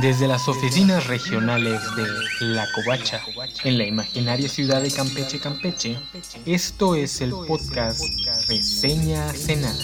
Desde las oficinas regionales de La Covacha, en la imaginaria ciudad de Campeche, Campeche, esto es el podcast Reseña Cenada.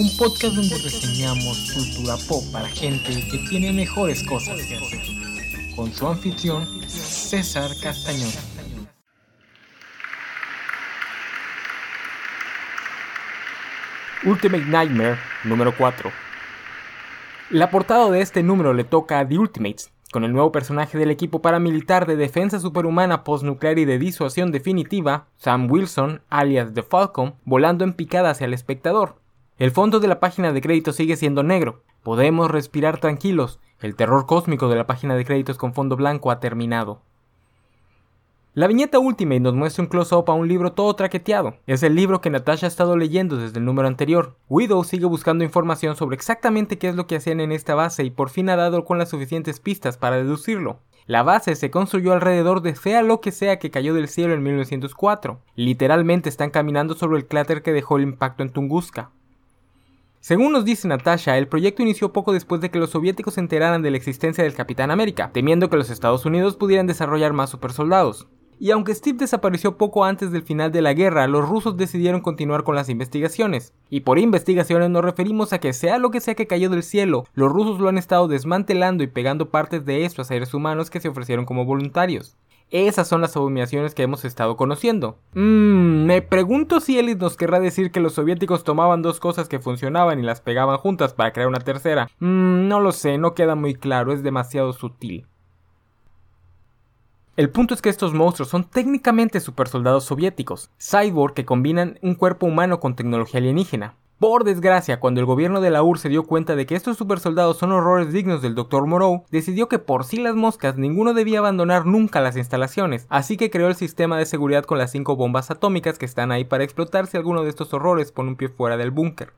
Un podcast donde reseñamos cultura pop para gente que tiene mejores cosas que hacer. Con su anfitrión, César Castañón. Ultimate Nightmare número 4 la portada de este número le toca a The Ultimates, con el nuevo personaje del equipo paramilitar de defensa superhumana postnuclear y de disuasión definitiva, Sam Wilson, alias The Falcon, volando en picada hacia el espectador. El fondo de la página de crédito sigue siendo negro. Podemos respirar tranquilos. El terror cósmico de la página de créditos con fondo blanco ha terminado. La viñeta Ultimate nos muestra un close-up a un libro todo traqueteado. Es el libro que Natasha ha estado leyendo desde el número anterior. Widow sigue buscando información sobre exactamente qué es lo que hacían en esta base y por fin ha dado con las suficientes pistas para deducirlo. La base se construyó alrededor de sea lo que sea que cayó del cielo en 1904. Literalmente están caminando sobre el cráter que dejó el impacto en Tunguska. Según nos dice Natasha, el proyecto inició poco después de que los soviéticos se enteraran de la existencia del Capitán América, temiendo que los Estados Unidos pudieran desarrollar más supersoldados. Y aunque Steve desapareció poco antes del final de la guerra, los rusos decidieron continuar con las investigaciones. Y por investigaciones nos referimos a que sea lo que sea que cayó del cielo, los rusos lo han estado desmantelando y pegando partes de esto a seres humanos que se ofrecieron como voluntarios. Esas son las abominaciones que hemos estado conociendo. Mmm, me pregunto si Ellis nos querrá decir que los soviéticos tomaban dos cosas que funcionaban y las pegaban juntas para crear una tercera. Mmm, no lo sé, no queda muy claro, es demasiado sutil. El punto es que estos monstruos son técnicamente supersoldados soviéticos, cyborg que combinan un cuerpo humano con tecnología alienígena. Por desgracia, cuando el gobierno de la URSS se dio cuenta de que estos supersoldados son horrores dignos del Dr. Moreau, decidió que por sí las moscas ninguno debía abandonar nunca las instalaciones, así que creó el sistema de seguridad con las cinco bombas atómicas que están ahí para explotar si alguno de estos horrores pone un pie fuera del búnker.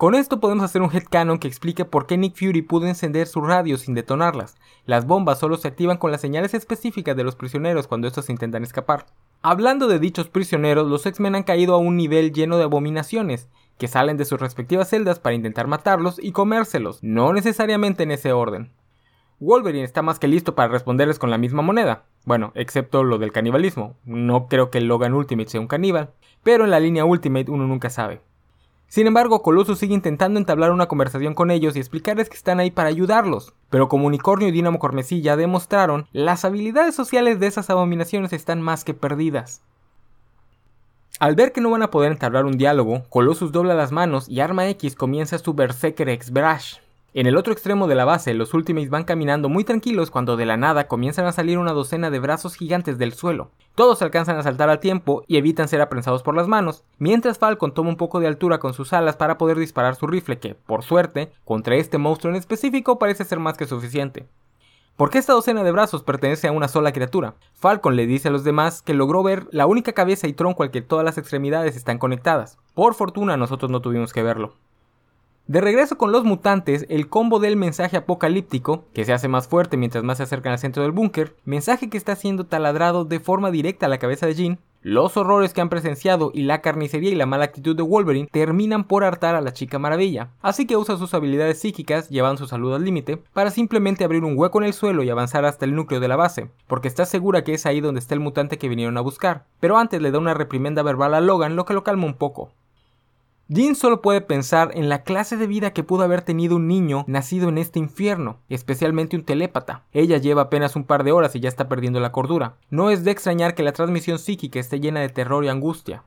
Con esto podemos hacer un headcanon que explique por qué Nick Fury pudo encender su radio sin detonarlas. Las bombas solo se activan con las señales específicas de los prisioneros cuando estos intentan escapar. Hablando de dichos prisioneros, los X-Men han caído a un nivel lleno de abominaciones, que salen de sus respectivas celdas para intentar matarlos y comérselos, no necesariamente en ese orden. Wolverine está más que listo para responderles con la misma moneda. Bueno, excepto lo del canibalismo. No creo que Logan Ultimate sea un caníbal, pero en la línea Ultimate uno nunca sabe. Sin embargo, Colossus sigue intentando entablar una conversación con ellos y explicarles que están ahí para ayudarlos. Pero como Unicornio y Dinamo Cormesí ya demostraron, las habilidades sociales de esas abominaciones están más que perdidas. Al ver que no van a poder entablar un diálogo, Colossus dobla las manos y Arma X comienza su Berserker X Brash. En el otro extremo de la base, los Ultimates van caminando muy tranquilos cuando de la nada comienzan a salir una docena de brazos gigantes del suelo. Todos alcanzan a saltar al tiempo y evitan ser aprensados por las manos, mientras Falcon toma un poco de altura con sus alas para poder disparar su rifle que, por suerte, contra este monstruo en específico parece ser más que suficiente. ¿Por qué esta docena de brazos pertenece a una sola criatura? Falcon le dice a los demás que logró ver la única cabeza y tronco al que todas las extremidades están conectadas. Por fortuna nosotros no tuvimos que verlo. De regreso con los mutantes, el combo del mensaje apocalíptico, que se hace más fuerte mientras más se acercan al centro del búnker, mensaje que está siendo taladrado de forma directa a la cabeza de Jean, los horrores que han presenciado y la carnicería y la mala actitud de Wolverine terminan por hartar a la chica maravilla, así que usa sus habilidades psíquicas, llevando su salud al límite, para simplemente abrir un hueco en el suelo y avanzar hasta el núcleo de la base, porque está segura que es ahí donde está el mutante que vinieron a buscar, pero antes le da una reprimenda verbal a Logan lo que lo calma un poco. Jean solo puede pensar en la clase de vida que pudo haber tenido un niño nacido en este infierno, especialmente un telépata. Ella lleva apenas un par de horas y ya está perdiendo la cordura. No es de extrañar que la transmisión psíquica esté llena de terror y angustia.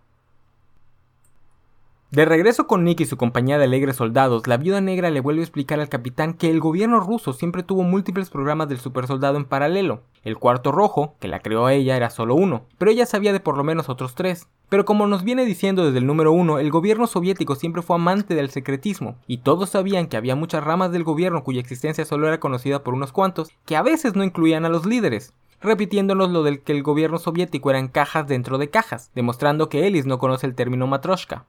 De regreso con Nick y su compañía de alegres soldados, la viuda negra le vuelve a explicar al capitán que el gobierno ruso siempre tuvo múltiples programas del supersoldado en paralelo. El cuarto rojo, que la creó ella, era solo uno, pero ella sabía de por lo menos otros tres. Pero como nos viene diciendo desde el número uno, el gobierno soviético siempre fue amante del secretismo, y todos sabían que había muchas ramas del gobierno cuya existencia solo era conocida por unos cuantos, que a veces no incluían a los líderes repitiéndonos lo del que el gobierno soviético eran cajas dentro de cajas, demostrando que Ellis no conoce el término matroshka.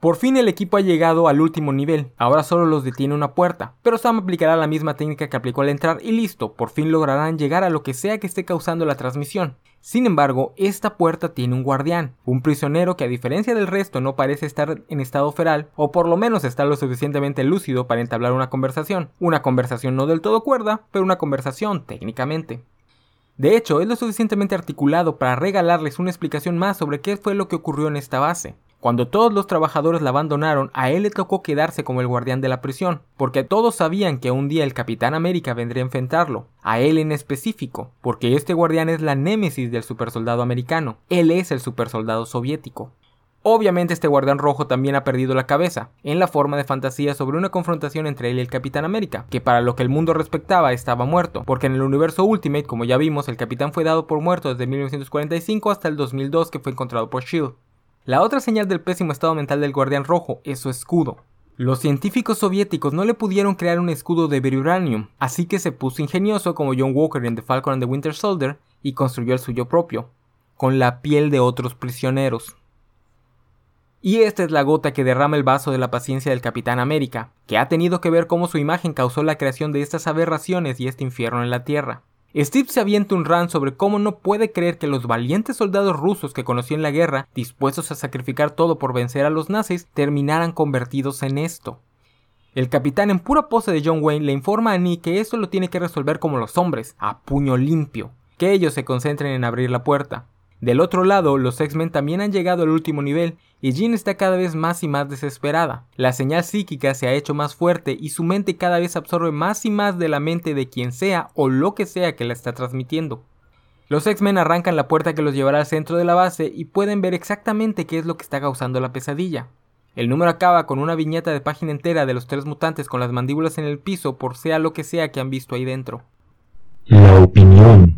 Por fin el equipo ha llegado al último nivel, ahora solo los detiene una puerta, pero Sam aplicará la misma técnica que aplicó al entrar y listo, por fin lograrán llegar a lo que sea que esté causando la transmisión. Sin embargo, esta puerta tiene un guardián, un prisionero que a diferencia del resto no parece estar en estado feral, o por lo menos está lo suficientemente lúcido para entablar una conversación. Una conversación no del todo cuerda, pero una conversación técnicamente. De hecho, es lo suficientemente articulado para regalarles una explicación más sobre qué fue lo que ocurrió en esta base. Cuando todos los trabajadores la abandonaron, a él le tocó quedarse como el guardián de la prisión, porque todos sabían que un día el Capitán América vendría a enfrentarlo, a él en específico, porque este guardián es la némesis del supersoldado americano, él es el supersoldado soviético. Obviamente este guardián rojo también ha perdido la cabeza, en la forma de fantasía sobre una confrontación entre él y el Capitán América, que para lo que el mundo respectaba estaba muerto, porque en el universo Ultimate, como ya vimos, el Capitán fue dado por muerto desde 1945 hasta el 2002 que fue encontrado por Shield. La otra señal del pésimo estado mental del Guardián Rojo es su escudo. Los científicos soviéticos no le pudieron crear un escudo de vibranium, así que se puso ingenioso como John Walker en The Falcon and the Winter Soldier y construyó el suyo propio, con la piel de otros prisioneros. Y esta es la gota que derrama el vaso de la paciencia del Capitán América, que ha tenido que ver cómo su imagen causó la creación de estas aberraciones y este infierno en la Tierra. Steve se avienta un rant sobre cómo no puede creer que los valientes soldados rusos que conoció en la guerra, dispuestos a sacrificar todo por vencer a los nazis, terminaran convertidos en esto. El capitán en pura pose de John Wayne le informa a Nick que esto lo tiene que resolver como los hombres, a puño limpio, que ellos se concentren en abrir la puerta. Del otro lado, los X-Men también han llegado al último nivel y Jean está cada vez más y más desesperada. La señal psíquica se ha hecho más fuerte y su mente cada vez absorbe más y más de la mente de quien sea o lo que sea que la está transmitiendo. Los X-Men arrancan la puerta que los llevará al centro de la base y pueden ver exactamente qué es lo que está causando la pesadilla. El número acaba con una viñeta de página entera de los tres mutantes con las mandíbulas en el piso por sea lo que sea que han visto ahí dentro. La opinión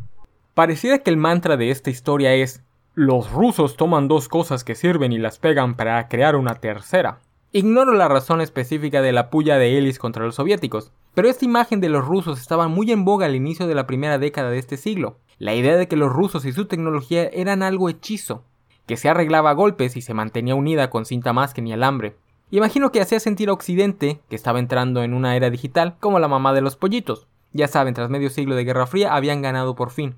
Pareciera que el mantra de esta historia es los rusos toman dos cosas que sirven y las pegan para crear una tercera. Ignoro la razón específica de la puya de Ellis contra los soviéticos, pero esta imagen de los rusos estaba muy en boga al inicio de la primera década de este siglo. La idea de que los rusos y su tecnología eran algo hechizo, que se arreglaba a golpes y se mantenía unida con cinta más que ni alambre. Imagino que hacía sentir a Occidente, que estaba entrando en una era digital, como la mamá de los pollitos. Ya saben, tras medio siglo de Guerra Fría habían ganado por fin.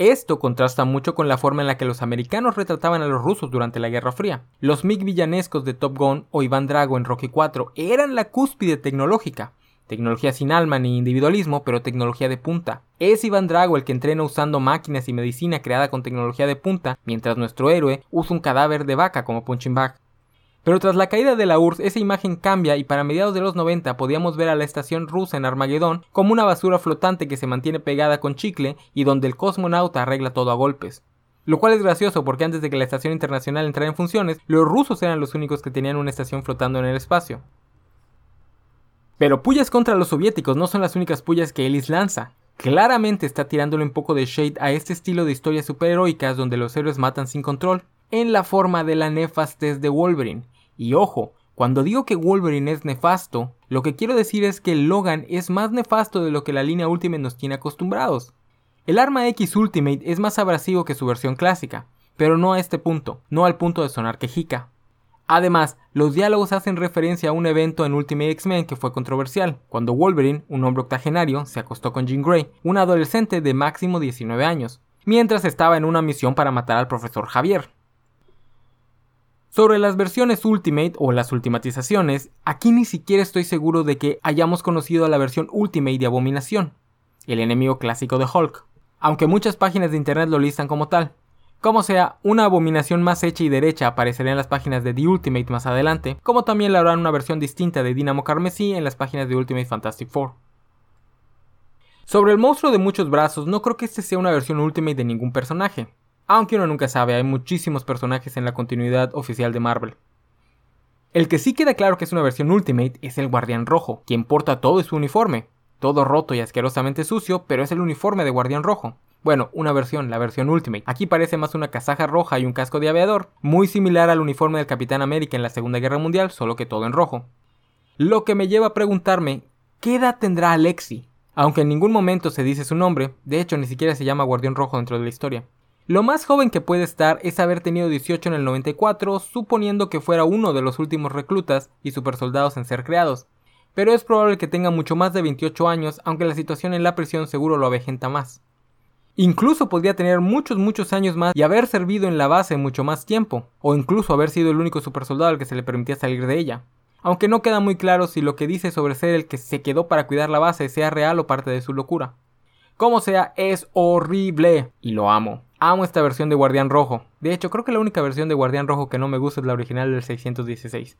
Esto contrasta mucho con la forma en la que los americanos retrataban a los rusos durante la Guerra Fría. Los MiG villanescos de Top Gun o Iván Drago en Rocky 4 eran la cúspide tecnológica. Tecnología sin alma ni individualismo, pero tecnología de punta. Es Iván Drago el que entrena usando máquinas y medicina creada con tecnología de punta, mientras nuestro héroe usa un cadáver de vaca como punching bag. Pero tras la caída de la URSS, esa imagen cambia y para mediados de los 90 podíamos ver a la estación rusa en Armagedón como una basura flotante que se mantiene pegada con chicle y donde el cosmonauta arregla todo a golpes. Lo cual es gracioso porque antes de que la estación internacional entrara en funciones, los rusos eran los únicos que tenían una estación flotando en el espacio. Pero pullas contra los soviéticos no son las únicas pullas que Ellis lanza. Claramente está tirándole un poco de shade a este estilo de historias superheroicas donde los héroes matan sin control, en la forma de la nefastez de Wolverine, y ojo, cuando digo que Wolverine es nefasto, lo que quiero decir es que Logan es más nefasto de lo que la línea Ultimate nos tiene acostumbrados. El arma X Ultimate es más abrasivo que su versión clásica, pero no a este punto, no al punto de sonar quejica. Además, los diálogos hacen referencia a un evento en Ultimate X-Men que fue controversial, cuando Wolverine, un hombre octogenario, se acostó con Jean Grey, una adolescente de máximo 19 años, mientras estaba en una misión para matar al profesor Javier. Sobre las versiones Ultimate o las ultimatizaciones, aquí ni siquiera estoy seguro de que hayamos conocido a la versión Ultimate de Abominación, el enemigo clásico de Hulk, aunque muchas páginas de internet lo listan como tal. Como sea, una abominación más hecha y derecha aparecerá en las páginas de The Ultimate más adelante, como también le harán una versión distinta de Dynamo Carmesí en las páginas de Ultimate Fantastic Four. Sobre el monstruo de muchos brazos, no creo que este sea una versión Ultimate de ningún personaje, aunque uno nunca sabe, hay muchísimos personajes en la continuidad oficial de Marvel. El que sí queda claro que es una versión Ultimate es el Guardián Rojo, quien porta todo su uniforme, todo roto y asquerosamente sucio, pero es el uniforme de Guardián Rojo. Bueno, una versión, la versión Ultimate. Aquí parece más una casaja roja y un casco de aviador, muy similar al uniforme del Capitán América en la Segunda Guerra Mundial, solo que todo en rojo. Lo que me lleva a preguntarme, ¿qué edad tendrá Alexi? Aunque en ningún momento se dice su nombre, de hecho ni siquiera se llama Guardián Rojo dentro de la historia. Lo más joven que puede estar es haber tenido 18 en el 94, suponiendo que fuera uno de los últimos reclutas y supersoldados en ser creados. Pero es probable que tenga mucho más de 28 años, aunque la situación en la prisión seguro lo avejenta más. Incluso podría tener muchos muchos años más y haber servido en la base mucho más tiempo, o incluso haber sido el único supersoldado al que se le permitía salir de ella. Aunque no queda muy claro si lo que dice sobre ser el que se quedó para cuidar la base sea real o parte de su locura. Como sea, es horrible y lo amo. Amo esta versión de Guardián Rojo. De hecho, creo que la única versión de Guardián Rojo que no me gusta es la original del 616.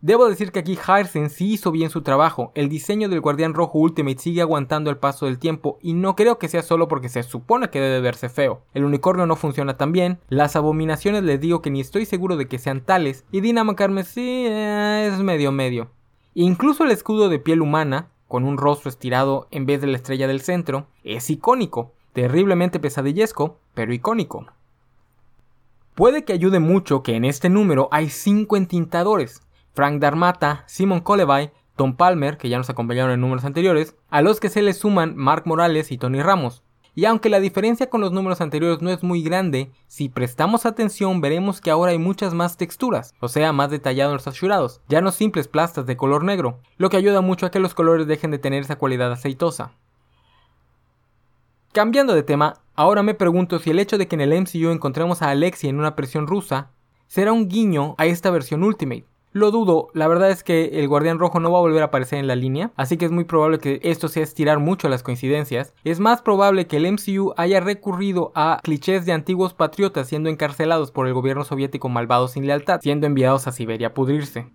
Debo decir que aquí Harsen sí hizo bien su trabajo. El diseño del Guardián Rojo Ultimate sigue aguantando el paso del tiempo y no creo que sea solo porque se supone que debe verse feo. El unicornio no funciona tan bien, las abominaciones les digo que ni estoy seguro de que sean tales y Dinamo Carmen sí eh, es medio medio. Incluso el escudo de piel humana, con un rostro estirado en vez de la estrella del centro, es icónico terriblemente pesadillesco, pero icónico. Puede que ayude mucho que en este número hay cinco entintadores, Frank Darmata, Simon Colevay, Tom Palmer, que ya nos acompañaron en números anteriores, a los que se les suman Mark Morales y Tony Ramos. Y aunque la diferencia con los números anteriores no es muy grande, si prestamos atención veremos que ahora hay muchas más texturas, o sea, más detallado en los asurados, ya no simples plastas de color negro, lo que ayuda mucho a que los colores dejen de tener esa cualidad aceitosa. Cambiando de tema, ahora me pregunto si el hecho de que en el MCU encontremos a Alexia en una versión rusa será un guiño a esta versión Ultimate. Lo dudo, la verdad es que el Guardián Rojo no va a volver a aparecer en la línea, así que es muy probable que esto sea estirar mucho las coincidencias. Es más probable que el MCU haya recurrido a clichés de antiguos patriotas siendo encarcelados por el gobierno soviético malvado sin lealtad, siendo enviados a Siberia a pudrirse.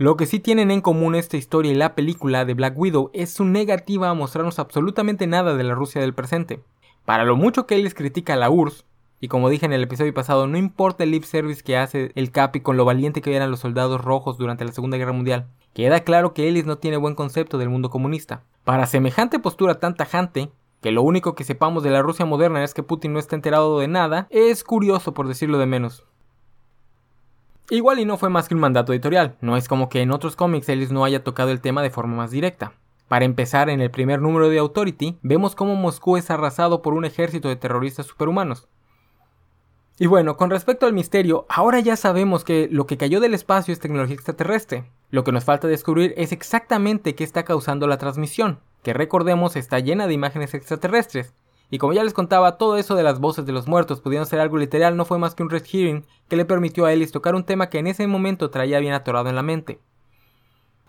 Lo que sí tienen en común esta historia y la película de Black Widow es su negativa a mostrarnos absolutamente nada de la Rusia del presente. Para lo mucho que él critica a la URSS, y como dije en el episodio pasado, no importa el lip service que hace el Capi con lo valiente que eran los soldados rojos durante la Segunda Guerra Mundial, queda claro que Ellis no tiene buen concepto del mundo comunista. Para semejante postura tan tajante, que lo único que sepamos de la Rusia moderna es que Putin no está enterado de nada, es curioso por decirlo de menos. Igual y no fue más que un mandato editorial, no es como que en otros cómics Ellis no haya tocado el tema de forma más directa. Para empezar, en el primer número de Authority, vemos cómo Moscú es arrasado por un ejército de terroristas superhumanos. Y bueno, con respecto al misterio, ahora ya sabemos que lo que cayó del espacio es tecnología extraterrestre. Lo que nos falta descubrir es exactamente qué está causando la transmisión, que recordemos está llena de imágenes extraterrestres, y como ya les contaba, todo eso de las voces de los muertos pudiendo ser algo literal no fue más que un red hearing que le permitió a Ellis tocar un tema que en ese momento traía bien atorado en la mente.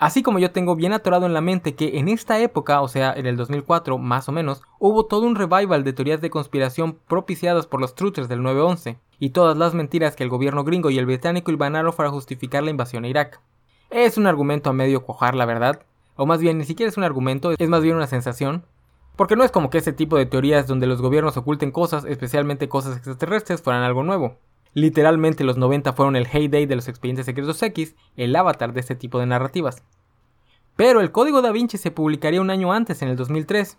Así como yo tengo bien atorado en la mente que en esta época, o sea, en el 2004 más o menos, hubo todo un revival de teorías de conspiración propiciadas por los truthers del 9-11, y todas las mentiras que el gobierno gringo y el británico hilvanaron para justificar la invasión a Irak. Es un argumento a medio cojar, la verdad, o más bien ni siquiera es un argumento, es más bien una sensación, porque no es como que ese tipo de teorías donde los gobiernos oculten cosas, especialmente cosas extraterrestres, fueran algo nuevo. Literalmente los 90 fueron el heyday de los expedientes secretos X, el avatar de este tipo de narrativas. Pero el código da Vinci se publicaría un año antes, en el 2003.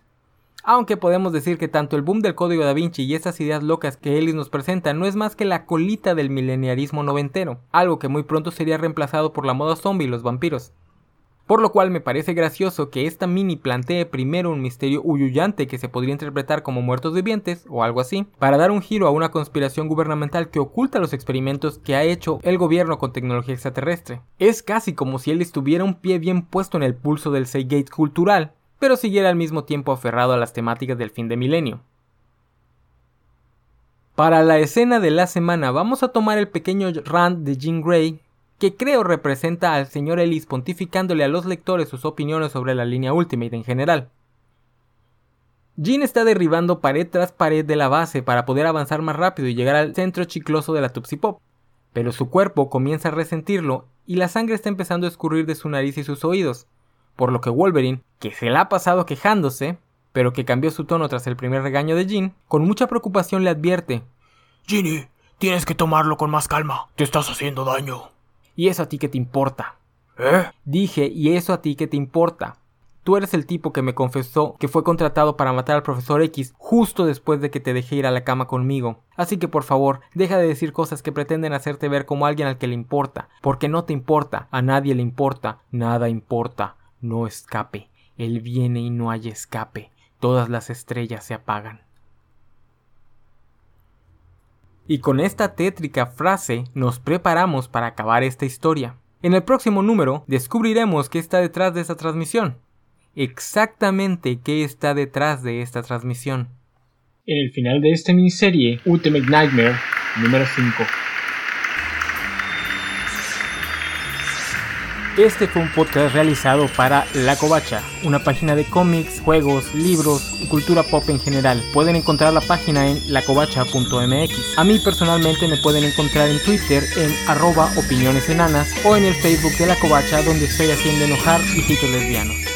Aunque podemos decir que tanto el boom del código da Vinci y esas ideas locas que Ellis nos presenta no es más que la colita del mileniarismo noventero, algo que muy pronto sería reemplazado por la moda zombie y los vampiros. Por lo cual me parece gracioso que esta mini plantee primero un misterio huyuyante que se podría interpretar como muertos vivientes o algo así, para dar un giro a una conspiración gubernamental que oculta los experimentos que ha hecho el gobierno con tecnología extraterrestre. Es casi como si él estuviera un pie bien puesto en el pulso del Seagate cultural, pero siguiera al mismo tiempo aferrado a las temáticas del fin de milenio. Para la escena de la semana vamos a tomar el pequeño rant de Jean Grey que creo representa al señor Ellis pontificándole a los lectores sus opiniones sobre la línea Ultimate en general. Jean está derribando pared tras pared de la base para poder avanzar más rápido y llegar al centro chicloso de la Tupsi Pop, pero su cuerpo comienza a resentirlo y la sangre está empezando a escurrir de su nariz y sus oídos, por lo que Wolverine, que se la ha pasado quejándose, pero que cambió su tono tras el primer regaño de Jean, con mucha preocupación le advierte: Ginny, tienes que tomarlo con más calma, te estás haciendo daño. ¿Y eso a ti qué te importa? ¿Eh? Dije, ¿y eso a ti qué te importa? Tú eres el tipo que me confesó que fue contratado para matar al profesor X justo después de que te dejé ir a la cama conmigo. Así que por favor, deja de decir cosas que pretenden hacerte ver como alguien al que le importa, porque no te importa, a nadie le importa, nada importa, no escape. Él viene y no hay escape. Todas las estrellas se apagan. Y con esta tétrica frase nos preparamos para acabar esta historia. En el próximo número descubriremos qué está detrás de esta transmisión. Exactamente qué está detrás de esta transmisión. En el final de esta miniserie, Ultimate Nightmare número 5. Este fue un podcast realizado para La Covacha, una página de cómics, juegos, libros y cultura pop en general. Pueden encontrar la página en lacovacha.mx. A mí personalmente me pueden encontrar en Twitter en arroba opiniones enanas o en el Facebook de La Covacha donde estoy haciendo enojar hijitos lesbianos.